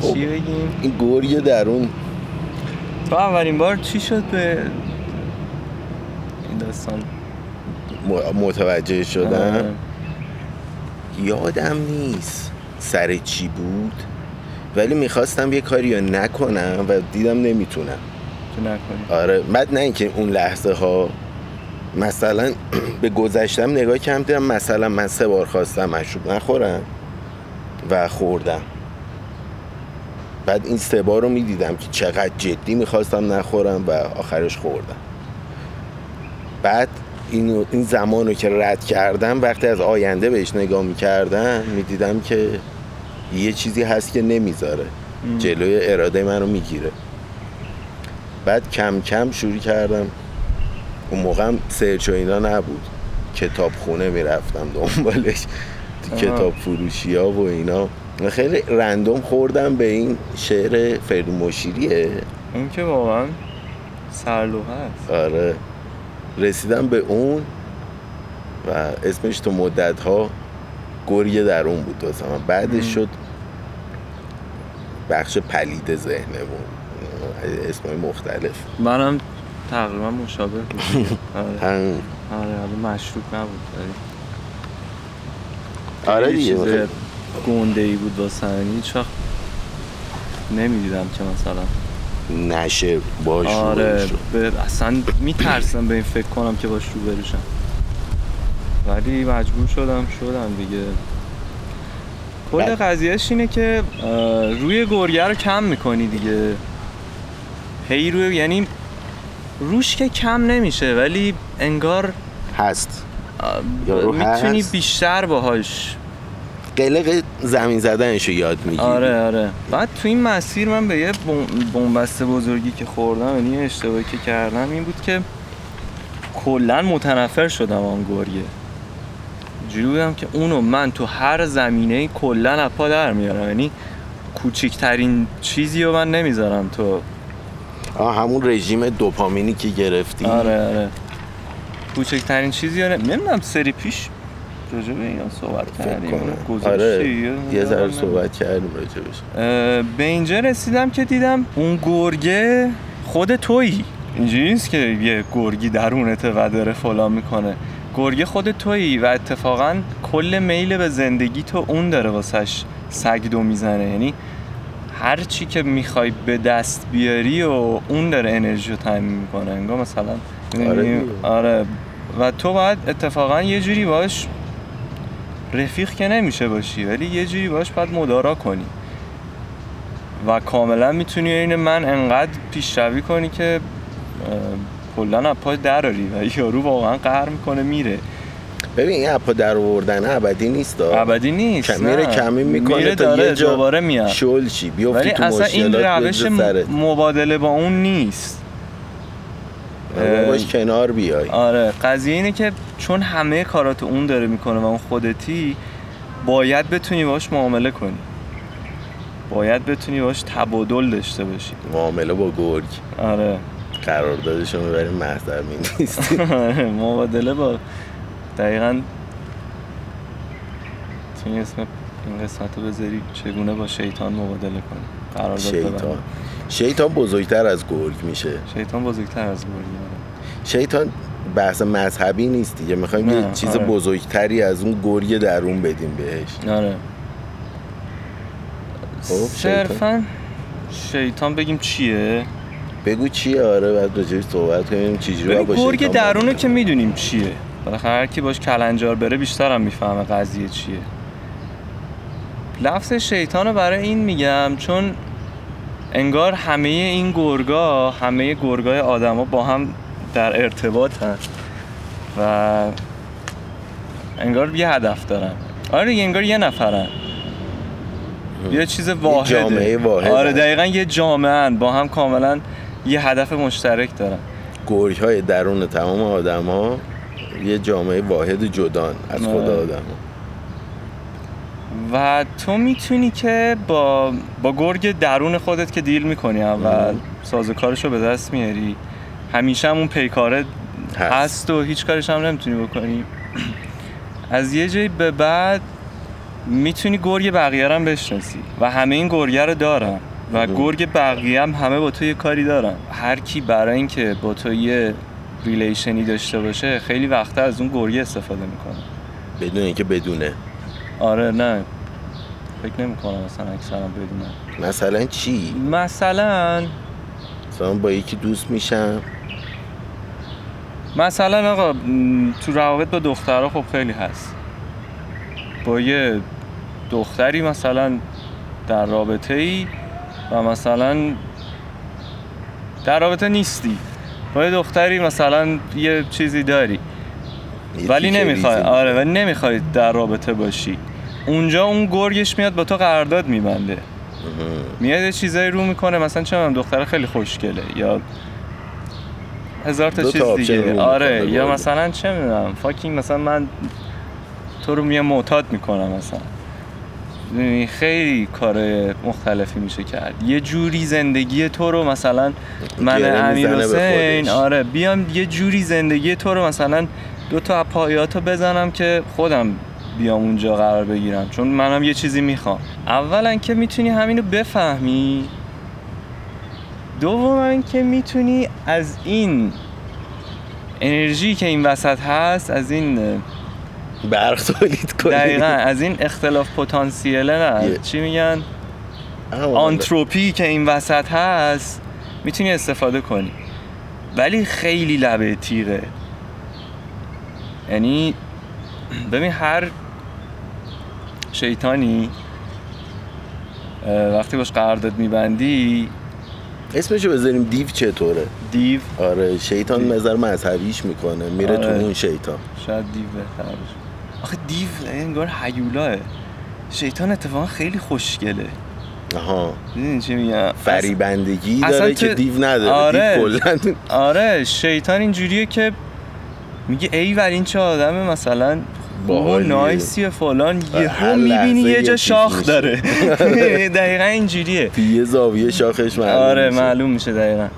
خب چی بگیم؟ این گرگ درون. تو اولین بار چی شد به این داستان؟ م- متوجه شدم. یادم نیست سر چی بود ولی می‌خواستم یه کاری رو نکنم و دیدم نمی‌تونم. تو نکنی. آره بعد نه اینکه اون لحظه ها مثلا به گذشتم نگاه کردم دیدم مثلا من سه بار خواستم مشروب نخورم و خوردم. بعد این سه بار رو می‌دیدم که چقدر جدی می‌خواستم نخورم و آخرش خوردم. بعد این, این زمان رو که رد کردم وقتی از آینده بهش نگاه می‌کردم می‌دیدم که یه چیزی هست که نمی‌ذاره. جلوی اراده من رو می‌گیره. بعد کم کم شروع کردم. اون موقع هم سرچ و اینا نبود. کتاب خونه می‌رفتم دنبالش. کتاب فروشی ها و اینا. خیلی رندوم خوردم به این شعر فردو مشیریه. اون که واقعا سرلوحه است آره. رسیدم به اون و اسمش تو مدت ها گریه در اون بود واسه من. بعدش. شد بخش پلید ذهنمون اسمای مختلف. منم تقریبا مشابه بود. آره. هم آره حالا مشروب نبود آره دیگه. گنده ای بود واسه من هیچ وقت نمی‌دیدم که مثلا. نشه باش آره. به اصلا میترسم به این فکر کنم که باش رو بروشم ولی مجبور شدم شدم دیگه. کل قضیهش اینه که روی گرگه رو کم می‌کنی دیگه. هی روی یعنی روش که کم نمیشه ولی انگار هست. می‌تونی. بیشتر باهاش قلق زمین زدنشو یاد می‌گیری. آره آره. بعد تو این مسیر من به یه بنبست بزرگی که خوردم یعنی اشتباهی که کردم این بود که کلا متنفر شدم آن گریه. جوری بودم که اونو من تو هر زمینه کلا از پا در میارم. یعنی کوچیکترین چیزی رو من نمی‌ذارم تو. آه همون رژیم دوپامینی که گرفتی. آره آره. کوچکترین چیزی رو نمی‌دونم سری پیش راجع به اینا صحبت کردیم. آره یه ذره صحبت کردیم راجبش به اینجا رسیدم که دیدم اون گرگه خود تویی. اینجوری نیست که یه گرگی درونته و داره فلان می‌کنه. گرگه خود تویی و اتفاقا کل میل به زندگی تو اون داره واسش سگدو می‌زنه. یعنی هر چی که می‌خوای به دست بیاری و اون داره انرژی رو تامین می‌کنه. انگار مثلا آره. آره. و تو باید اتفاقا یه جوری باش رفیق که نمیشه باشی ولی یه جوری باش باید مدارا کنی. و کاملا می‌تونی این من انقدر پیشروی کنی که کلا از پای دراری و یارو واقعا قهر می‌کنه میره. ببین این اپا در آوردن ابدی نیست. ابدی نیست کم- میره. کمی می‌کنه میره تا داره یه جا دوباره میاد. شل چی بیفتی ولی تو اصلا این روش مبادله با اون نیست. باش کنار بیای. آره قضیه اینه که چون همه کارات اون داره می‌کنه و اون خودتی باید بتونی باش معامله کنی. باید بتونی باش تبادل داشته باشی. معامله با گرگ. آره. قراردادشو می‌بریم محضر می نیست آره، مبادله با دقیقا تو این اسم این قسمت رو بذاری چگونه با شیطان مبادله کنی. قرارداد شیطان ببندی. شیطان. بزرگتر از گرگ میشه. شیطان بزرگتر از گرگه شیطان بحث مذهبی نیست دیگه. می‌خوایم یه چیز آره. بزرگتری از اون گرگ درون بدیم بهش. آره. خب، شیطان. صرفا شیطان بگیم چیه؟ بگو چیه آره بعد راجعش صحبت کنیم چجوری با گرگ معامله که می‌دونیم چیه. بالاخره هر کی باش کلنجار بره بیشتر هم می‌فهمه قضیه چیه. لفظ شیطان رو برای این میگم چون انگار همه این گرگا همه گرگای آدما با هم در ارتباط هست. و انگار یه هدف دارن. آره انگار یه نفرن. یه چیز واحده. جامعه واحد آره. دقیقا یه جامعه با هم کاملا یه هدف مشترک دارن. گرگ های درون تمام آدما یه جامعه واحد جدان از خدا آره. آدما و تو می‌تونی که با با گرگ درون خودت که دیل می‌کنی اول مم. سازوکارش رو به دست میاری. همیشه هم اون پیکاره هست. هست و هیچ کارش هم نمی‌تونی بکنی. از یه جایی به بعد می‌تونی گرگ بقیه هم بشناسی و همه این گرگه رو دارن و اه. گرگ بقیه هم همه با تو یه کاری دارن. هر کی برای اینکه با تو یه ریلیشنی داشته باشه خیلی وقتا از اون گرگه استفاده می‌کنه. بدون اینکه بدونه. آره نه. فکر نمی‌کنم مثلا اکثرا بدونن مثلا چی؟ مثلا مثلا با یکی دوست میشم. مثلا آقا تو روابط با دخترها خب خیلی هست. با یه دختری مثلا در رابطه ای و مثلا در رابطه نیستی. با یه دختری مثلا یه چیزی داری. ولی نمی‌خوای. آره ولی نمی‌خوای در رابطه باشی. اونجا اون گرگش میاد با تو قرارداد میبنده. میاد یه چیزایی رو می‌کنه. مثلا چه دختر خیلی خوشگله یا هزار تا چیز دیگه. آره یا. مثلا چه می‌دونم فاکینگ مثلا من تو رو میام معتاد می‌کنم مثلا. می‌دونی، خیلی کار مختلفی میشه کرد. یه جوری زندگی تو رو مثلا من امیر حسین. آره بیام یه جوری زندگی تو رو مثلا دو تا پایاتو بزنم که خودم بیام اونجا قرار بگیرم. چون منم یه چیزی می‌خوام. اولا که می‌تونی همینو بفهمی دوم که می‌تونی از این انرژی که این وسط هست از این برق تولید کنی. دقیقا از این اختلاف پتانسیله نه چی میگن؟ آنتروپی که این وسط هست می‌تونی استفاده کنی. ولی خیلی لبه تیغه. یعنی ببین هر شیطانی وقتی باش قرارداد میبندی اسمشو بذاریم دیو چطوره؟ دیو. آره شیطان دیو. نظر مذهبیش می‌کنه میره آره. تو اون شیطان. شاید دیو بهتر باشه. آخه دیو انگار حیولاه شیطان اتفاقا خیلی خوشگله. آها. می‌دونی چی میگم؟ فریبندگی اصلا داره که دیو نداره آره. دیو آره شیطان اینجوریه که میگه ای ور این چه آدم مثلا با باحالیه. نایسی و فلان یهو می‌بینی یه جا شاخ. داره دقیقا اینجوریه یه زاویه شاخش معلوم آره. معلوم میشه دقیقا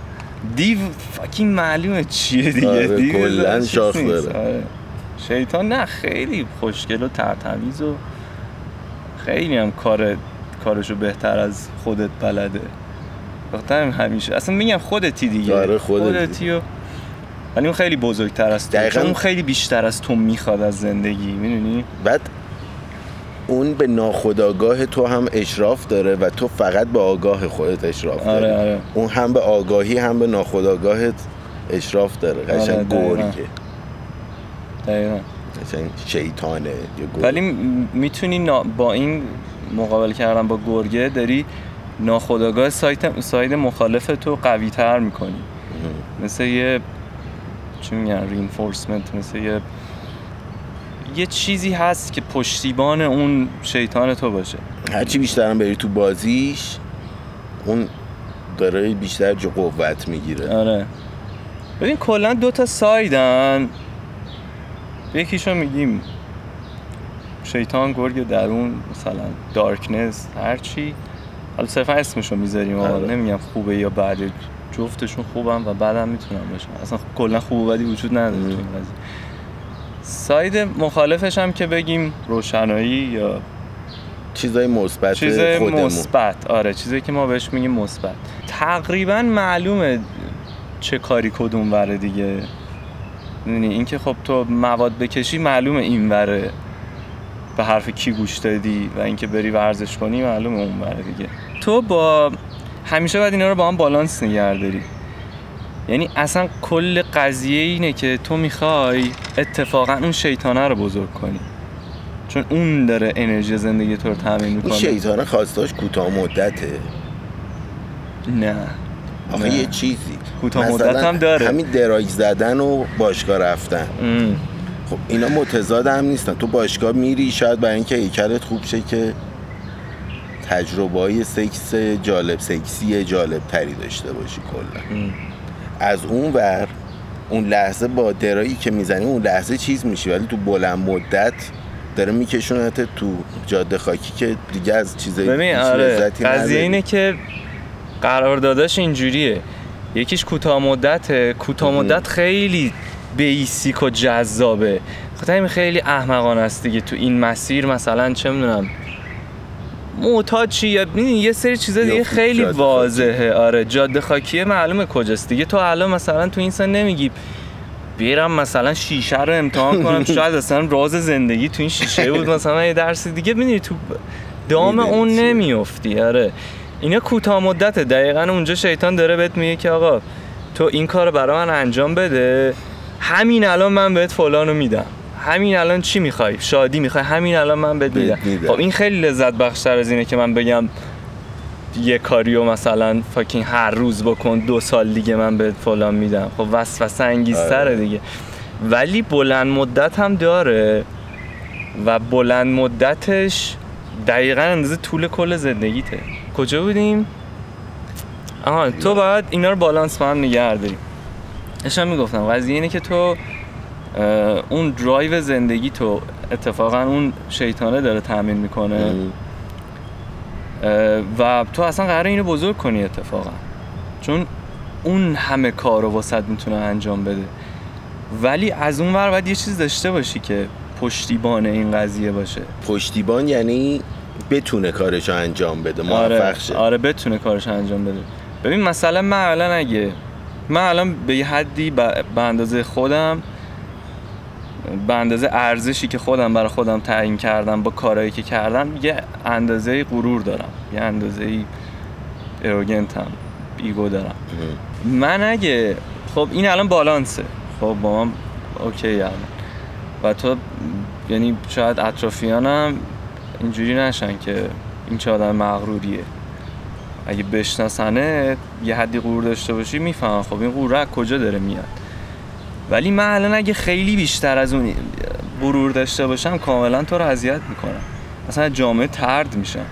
دیو فاکین معلومه چیه دیگه آره، دیو کلاً چیز شاخ. داره. آره. شیطان نه خیلی خوشگل و ترتمیز و خیلی هم کار کارشو بهتر از خودت بلده بخاطر همیشه اصلا میگم خودتی دیگه آره، خودتی. خودتی و ولی اون خیلی بزرگتر از تو. دقیقاً. چون اون خیلی بیشتر از تو می‌خواد از زندگی می‌دونی؟ بعد اون به ناخودآگاه تو هم اشراف داره و تو فقط به آگاه خودت اشراف داری. آره. آره اون هم به آگاهی هم به ناخودآگاهت اشراف داره. آره، قشنگ دقیقاً. گرگه دقیقاً. قشنگ شیطانه. ولی می‌تونی نا- با این مقابل کردن با گرگه داری ناخداگاه سایت ساید مخالف تو قوی تر می‌کنی مثل یه چی میگن رینفورسمنت مثل یه یه چیزی هست که پشتیبان اون شیطان تو باشه. هرچی بیشتر هم بری تو بازیش اون داره بیشتر جو قوت می‌گیره. آره. ببین کلا دو تا سایدن. یکیشو میگیم شیطان گرگ درون مثلا دارکنس هرچی. حالا صرفا اسمشو می‌ذاریم آره. نمیگم خوبه یا بده. جفتشون خوبن و بعدم می‌تونن باشن. اصلا کلا خوب و بدی وجود نداره این قضیه. ساید مخالفش هم که بگیم روشنایی یا چیزای مثبت چیز مثبت. آره چیزی که ما بهش میگیم مثبت. تقریبا معلومه چه کاری کدوم وره دیگه. می‌دونی اینکه خب تو مواد بکشی معلومه این وره. به حرف کی گوش دادی و اینکه بری ورزش کنی معلومه اون وره دیگه. تو با همیشه باید اینا رو با هم بالانس نگه داری. یعنی اصلا کل قضیه اینه که تو می‌خوای اتفاقا اون شیطانه رو بزرگ کنی. چون اون داره انرژی زندگی تو رو تامین این می‌کنه. شیطان خواستاش کوتاه مدته. نه. آخه نه. یه چیزی. کوتاه مدت هم داره. همین دراگ زدن و باشگاه رفتن. ام. خب اینا متضاد هم نیستن. تو باشگاه میری شاید برای اینکه هیکلت خوب شه که تجربه های سکس جالب سکسی جالب تری داشته باشی کلا. از اون ور اون لحظه با درایی که می‌زنی اون لحظه چیز میشی ولی تو بلند مدت داره میکشونت تو جاده خاکی که دیگه از چیزای ببین آره قضیه. اینه که قرارداداش اینجوریه یکیش کوتاه مدته کوتاه. مدت خیلی بیسیک و جذابه خاطر همین خیلی احمقانه است دیگه تو این مسیر مثلا چه می‌دونم معتاد چی؟ یا یه سری چیزا دیگه خیلی واضحه. آره جاده خاکیه معلومه کجاست دیگه. تو الان مثلا تو این سن نمیگی بیرم مثلا شیشه رو امتحان کنم شاید اصلا راز زندگی تو این شیشه بود. مثلا یه درس دیگه می‌دونی تو دام اون. نمیافتی. آره. اینا کوتاه مدته. دقیقا اونجا شیطان داره بهت میگه که آقا تو این کار برای من انجام بده. همین الان من بهت فلانو میدم. همین الان چی می‌خوای؟ شادی می‌خوای؟ همین الان من بهت میدم. خب این خیلی لذت بخشتر از اینه که من بگم یه کاریو مثلا فاکین هر روز بکن دو سال دیگه من بهت فلان میدم. خب وسوسه انگیزتره آره. دیگه. ولی بلند مدت هم داره و بلند مدتش دقیقا اندازه طول کل زندگیته. کجا بودیم؟ آها تو باید اینا رو بالانس با هم نگه داریم داشتم می‌گفتم قضیه اینه که تو اون درایو زندگی تو اتفاقا اون شیطانه داره تامین می‌کنه. و تو اصلا قراره اینو بزرگ کنی اتفاقا. چون اون همه کار رو واسط می‌تونه انجام بده. ولی از اون ور باید یه چیز داشته باشی که پشتیبان این قضیه باشه. پشتیبان یعنی بتونه کارشو انجام بده موفق آره شه. آره بتونه کارش انجام بده. ببین مثلا من الان اگه من الان به یه حدی به اندازه خودم به اندازه ارزشی که خودم برای خودم تعیین کردم با کارهایی که کردم یه اندازه غرور دارم. یه اندازه اروگنتم ego دارم. من اگه خب این الان بالانسه. خب با من OK الان. و تو یعنی شاید اطرافیانم اینجوری نشن که این چه آدم مغروریه. اگه بشناسنت یه حدی غرور داشته باشی می‌فهمن خب این غرور کجا داره میاد؟ ولی من الان اگه خیلی بیشتر از اون غرور داشته باشم کاملا تو رو اذیت می‌کنم. مثلا از جامعه طرد میشم.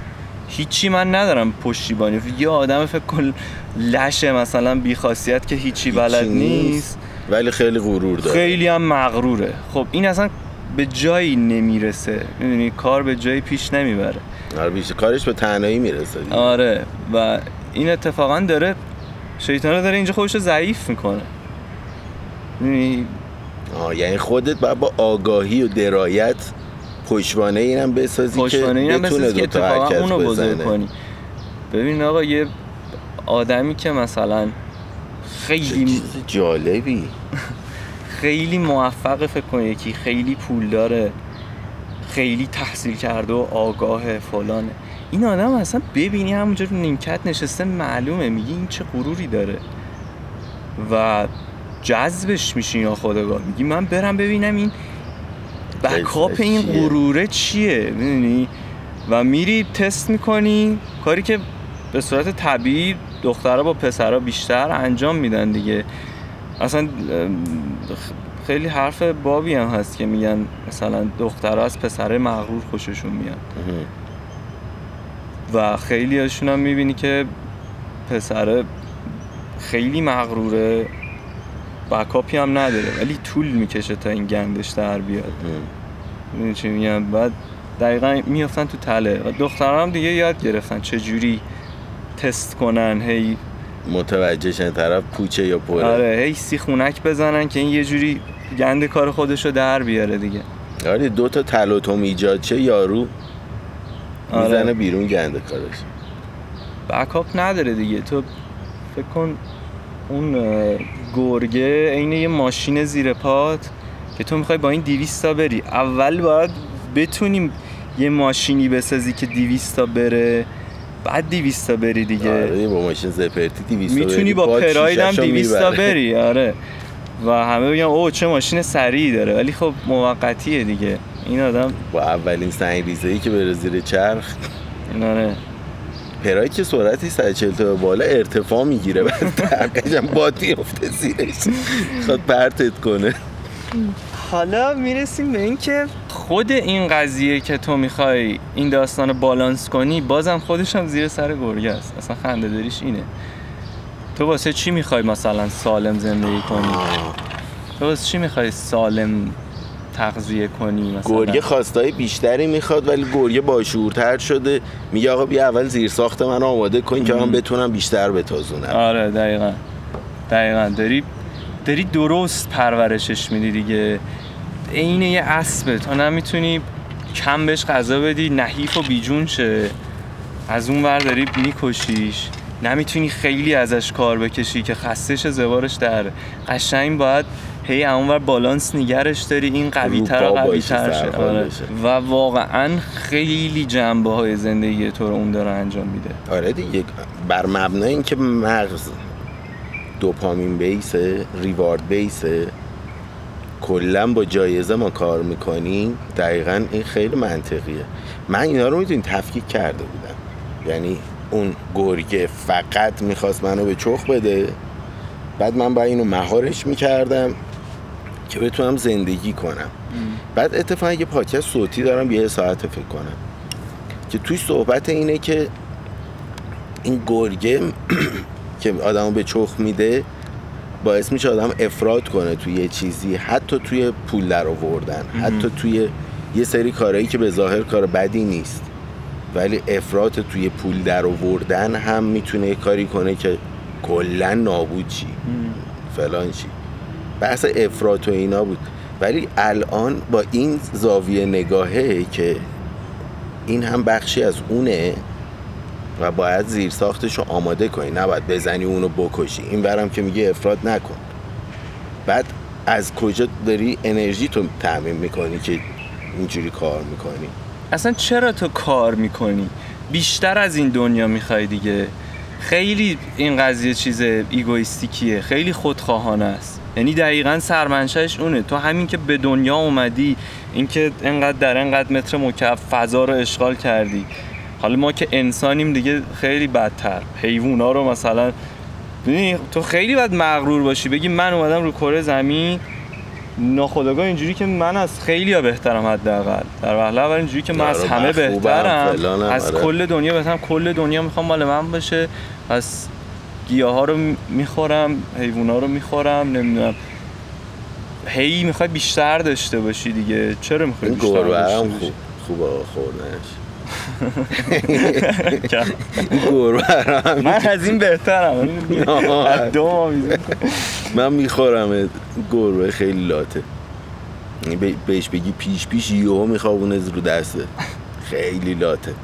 هیچی من ندارم پشتیبانی. یه آدم فکر کن لشه مثلا بیخاصیت که هیچی بلد هیچی نیست. ولی خیلی غرور داره. خیلی هم مغروره. خب این اصلا به جایی نمی‌رسه. می‌دونی؟ کار به جایی پیش نمی‌بره. آره کارش به تنهایی می‌رسه دیگه. آره. و این اتفاقا داره شیطان داره اینجا خودش رو ضعیف می‌کنه. یعنی خودت باید با آگاهی و درایت پشتوانه اینم بسازی پشتوانه که اینم بتونه بسازی که دوتا اتفاقا حرکت اونو بزرگ بزنه. کنی. ببین آقا یه آدمی که مثلا خیلی جالبی. خیلی موفق فکر کن یکی خیلی پول داره خیلی تحصیل کرده و آگاه فلانه. این آدم اصلا ببینی همونجا رو نیمکت نشسته معلومه میگی این چه غروری داره. و جذبش میشی یا خودگاه؟ میگی من برم ببینم این بکاپ این؟ غروره چیه می‌دونی؟ و میری تست می‌کنی کاری که به صورت طبیعی دخترها با پسرها بیشتر انجام میدن دیگه. اصلا خیلی حرف بابی هم هست که میگن مثلا دخترها از پسره مغرور خوششون میاد و خیلی هاشون هم می‌بینی که پسره خیلی مغروره. بکاپی هم نداره ولی طول می‌کشه تا این گندش در بیاد. می‌دونی چی میگم؟ بعد دقیقا میافتن تو تله. و دخترها هم دیگه یاد گرفتن چه جوری تست کنن هی متوجه شن طرف پوچه یا پره. آره هی سیخونک بزنن که این یه جوری گند کار خودش رو در بیاره دیگه. آره دو تا تلاطم ایجاد چه یارو آره. می‌زنه بیرون گنده کارش. بکاپ نداره دیگه. تو فکر کن اون گرگه عین یه ماشین زیر پات که تو می‌خوای با این 200 تا بری. اول باید بتونیم یه ماشینی بسازی که 200 تا بره. بعد 200 تا بری دیگه. آره با ماشین زپرتی 200 می‌تونی با پراید هم 200 تا بری. آره. و همه بگم او چه ماشین سریعی داره. ولی خب موقتیه دیگه. این آدم با اولین سنگریزه ای که بره زیر چرخ. این پراید که سرعتی 140 تا به بالا ارتفاع می‌گیره بعد دقیقش هم باد میفته زیرش. خود پرتت کنه. حالا می‌رسیم به اینکه خود این قضیه که تو می‌خوای این داستان رو بالانس کنی بازم خودش هم زیر سر گرگه است. اصلا خنده داریش اینه. تو واسه چی می‌خوای مثلا سالم زندگی کنی؟ تو واسه چی می‌خوای سالم تغذیه کنی مثلا؟ گرگه خواستای بیشتری می‌خواد ولی گرگه باشورتر شده. میگه آقا بیا اول زیر ساخت من آماده کن که من بتونم بیشتر بتازونم. آره دقیقا. دقیقا. داری داری درست پرورشش میدی دیگه. عین یه اسبه تا نمی‌تونی کم بهش غذا بدی نحیف و بیجون شه. از اون ور داری میکشیش. نمی‌تونی خیلی ازش کار بکشی که خستش زوارش در. قشنگ باید هی اونور بالانس نگرش داری این قوی تر و قوی تر آره. و واقعا خیلی جنبه های زندگی تو رو اون داره انجام میده. آره دیگه. بر مبنای اینکه مغز دوپامین بیسه ریوارد بیسه کلا با جایزه ما کار می‌کنیم دقیقا این خیلی منطقیه. من اینا رو می‌دونی تفکیک کرده بودم. یعنی اون گرگه فقط می‌خواست منو به چخ بده. بعد من با اینو مهارش می‌کردم. که بتونم زندگی کنم. بعد اتفاقا یه پادکست صوتی دارم یه ساعت فکر کنم. که توی صحبت اینه که این گرگه که آدمو به چخ میده باعث میشه آدم افراد کنه توی یه چیزی حتی توی پول در آوردن حتی توی یه سری کارهایی که به ظاهر کار بدی نیست. ولی افراط توی پول در آوردن هم می‌تونه کاری کنه که کلا نابود چی. فلان چی. بحث افراط و اینا بود. ولی الان با این زاویه نگاهه که این هم بخشی از اونه و باید زیر ساختش رو آماده کنی. نباید بزنی اونو بکشی. این برم که میگه افراد نکن. بعد از کجا داری انرژی تو تعمین می‌کنی که اینجوری کار می‌کنی؟ اصلا چرا تو کار می‌کنی؟ بیشتر از این دنیا می‌خوای دیگه. خیلی این قضیه چیز ایگویستیکیه. خیلی خودخواهانه است. یعنی دقیقا سرمنشهش اونه. تو همین که به دنیا اومدی اینکه انقدر در انقدر متر مکعب فضا رو اشغال کردی. حالا ما که انسانیم دیگه خیلی بدتر. حیوونا رو مثلا تو خیلی باید مغرور باشی. بگی من اومدم رو کره زمین. ناخودآگاه اینجوری که من از خیلی ها بهترم حداقل. در وهله اول اینجوری که من از آره، همه بهترم. از آره. کل دنیا بهترم. کل دنیا می‌خوام مال من باشه. از گیاه ها رو می‌خورم حیوان ها رو می‌خورم نمی‌دونم. هی می‌خوای بیشتر داشته باشی دیگه. چرا می‌خوای بیشتر داشته باشی؟ خوب خوب آقا خوردنش. من از این بهترم. من می‌خورم گربه خیلی لاته. یعنی به- بهش بگی پیش پیش یهو میخوابونه رو دسته خیلی لاته.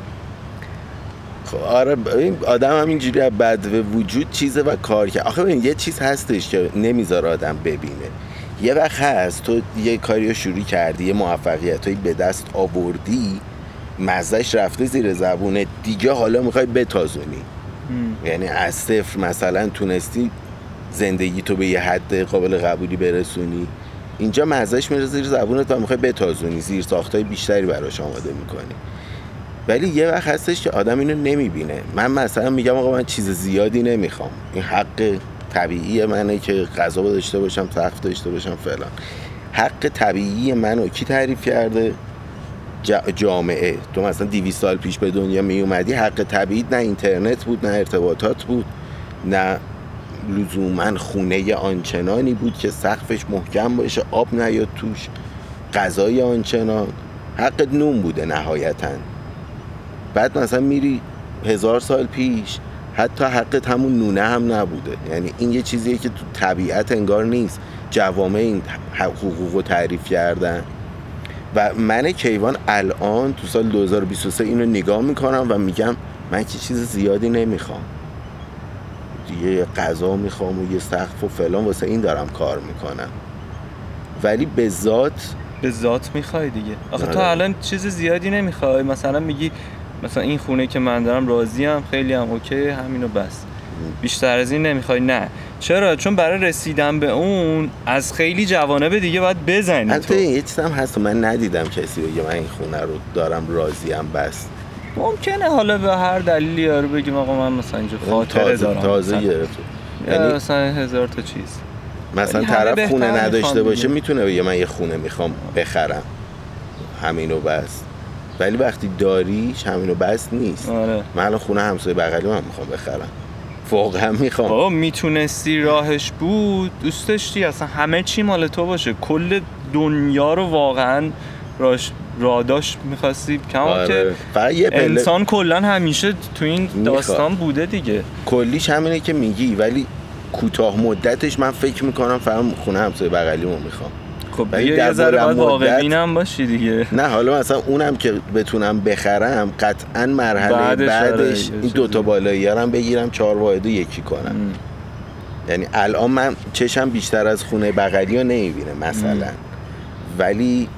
خب آره این آدم هم اینجوری از بد به وجود چیزه و کار که آخه ببین یه چیز هستش که نمی‌ذاره آدم ببینه. یه وقت هست تو یه کاری رو شروع کردی یه موفقیت به دست آوردی مزهش رفته زیر زبونه دیگه حالا می‌خوای بتازونی. یعنی از صفر مثلا تونستی زندگی تو به یه حد قابل قبولی برسونی. اینجا مزهش میره زیر زبونت و می‌خوای بتازونی. زیر ساختای بیشتری براش آماده می‌کنی. ولی یه وقت هستش که آدم اینو نمی‌بینه. من مثلا میگم آقا من چیز زیادی نمی‌خوام. این حق طبیعی منه که غذا داشته باشم سقف داشته باشم فلان. حق طبیعی منو کی تعریف کرده؟ جا- جامعه. تو مثلا 200 سال پیش به دنیا می اومدی حق طبیعی نه اینترنت بود نه ارتباطات بود نه لزوما خونه آنچنانی بود که سقفش محکم باشه آب نیاد توش غذای آنچنان. حق نون بوده نهایتا. بعد مثلا میری هزار سال پیش حتی حقت همون نونه هم نبوده. یعنی این یه چیزیه که تو طبیعت انگار نیست. جوامع این حقوق رو تعریف کردن. و من کیوان الان تو سال 2023 اینو نگاه می‌کنم و میگم من که چیز زیادی نمی‌خوام. یه غذا می‌خوام و یه سقف و فلان واسه این دارم کار می‌کنم. ولی به ذات به ذات می‌خوای دیگه. آخه تو آره. الان چیز زیادی نمی‌خوای. مثلا میگی مثلا این خونه که من دارم راضیم خیلی هم اوکی همینو بس. بیشتر از این نمی‌خوای؟ نه. چرا؟ چون برای رسیدن به اون از خیلی جوانب دیگه باید بزنی حتی تو. یه هم هست من ندیدم کسی بگه من این خونه رو دارم راضیم بس. ممکنه حالا به هر دلیلی یارو بگیم آقا من مثلا اینجا خاطره تازه دارم تازه مثلا. یعنی مثلا هزار تا چیز. مثلا همه طرف خونه نداشته باشه. می‌تونه بگه من یه خونه می‌خوام بخرم. همینو بس. ولی وقتی داریش همینو بس نیست. آره. من الان خونه همسایه بغلی من می‌خوام بخرم. واقعا می‌خوام. بابا می‌تونستی راهش بود؟ دوست داشتی؟ اصلا همه چی مال تو باشه. کل دنیا رو واقعا راش راداش می‌خواستی؟ کما آره. که فقط یه پله انسان کلا همیشه تو این. داستان بوده دیگه. کلیش همینه که میگی ولی کوتاه مدتش من فکر می‌کنم فقط خونه همسایه بغلیمو می‌خوام. خب یه ذره باید واقع مدت- بینم باشی دیگه. نه حالا مثلا اونم که بتونم بخرم قطعا مرحله بعدش بعدش, آره، یه این. دوتا بالایی هم بگیرم چهار واحد یکی کنم. ام. یعنی الان من چشم بیشتر از خونه بغلی رو نمی‌بینه مثلا. ولی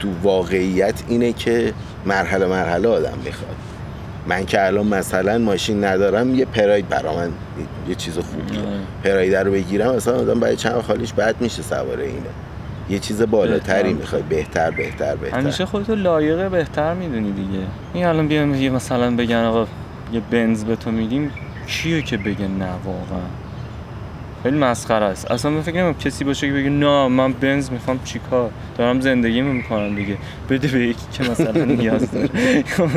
تو واقعیت اینه که مرحله مرحله آدم می‌خواد. من که الان مثلا ماشین ندارم یه پراید برا من یه چیز خوبیه. پراید رو بگیرم مثلا آدم برای چند خالیش بد میشه سواره اینه. یه چیز بالاتری. می‌خوای بهتر بهتر بهتر. همیشه خودتو لایق بهتر می‌دونی دیگه. این الان بیام یه مثلا بگن آقا یه بنز به تو میدیم کیه که بگه نه واقعا؟ خیلی مسخره است. اصلا من فکر نمی‌کنم کسی باشه که بگه نه من بنز می‌خوام چیکار؟ دارم زندگی می‌کنم دیگه. بده به یکی که مثلا نیاز داره.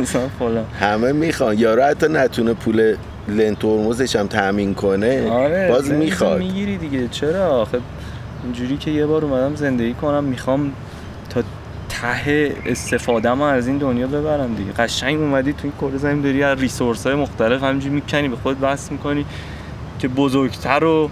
مثلا فلان. همه می‌خوان. یارو حتی نتونه پول لنت ترمزش هم تامین کنه آره باز می‌خواد. می‌گیری دیگه. چرا؟ آخه اینجوری که یه بار اومدم زندگی کنم می‌خوام تا ته استفادهم از این دنیا ببرم دیگه. قشنگ اومدی تو این کره زمین داری از ریسورس های مختلف همینجوری می‌کنی به خود بس می‌کنی که بزرگتر و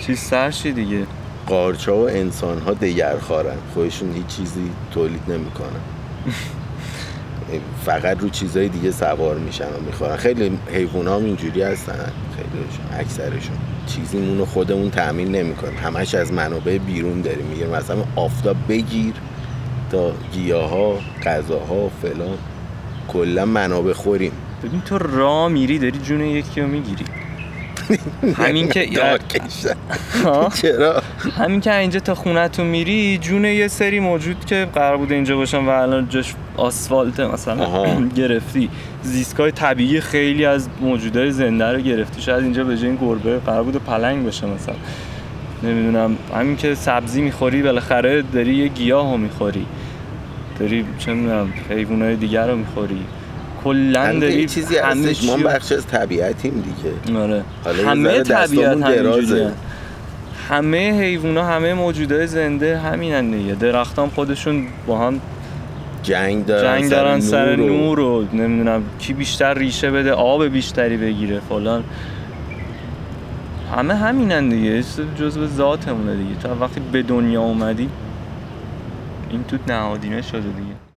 چیز سرشی دیگه. قارچا و انسان ها دگرخوارن. خودشون هیچ چیزی تولید نمی‌کنن. فقط رو چیزای دیگه سوار میشن و می‌خورن. خیلی حیوان هم اینجوری هستن. خیلیشون اکثرشون. چیزیمون خودمون تأمین نمی‌کنیم. همش از منابع بیرون داریم. می‌گیریم مثلا آفتاب بگیر تا گیاها غذاها فلان. کلا منابع خوریم. ببین تو را میری داری جون یکی رو می‌گیری. همین که؟ چرا؟ همین که اینجا تا خونتون میری جون یه سری موجود که قرار بوده اینجا باشن و الان جاش آسفالته مثلا. گرفتی. زیستگاه طبیعی خیلی از موجودای زنده رو گرفتی. شاید اینجا به جای این گربه قرار بوده پلنگ بشه مثلا. نمی‌دونم. همین که سبزی می‌خوری بالاخره داری یه گیاه رو می‌خوری. داری چه می‌دونم حیوانای دیگر رو می‌خوری. کلا همین داری چیزی هستش ما بخش از طبیعتیم دیگه. آره. همه طبیعت. همینجوریه همه حیوونا همه موجودای زنده همینن دیگه. درختان خودشون با هم جنگ دارن جنگ دارن سر و- نور و نمی‌دونم کی بیشتر ریشه بده آب بیشتری بگیره فلان. همه همینن دیگه. جزء ذاتمونه دیگه. تا وقتی به دنیا اومدی این تو نهادینه شده دیگه.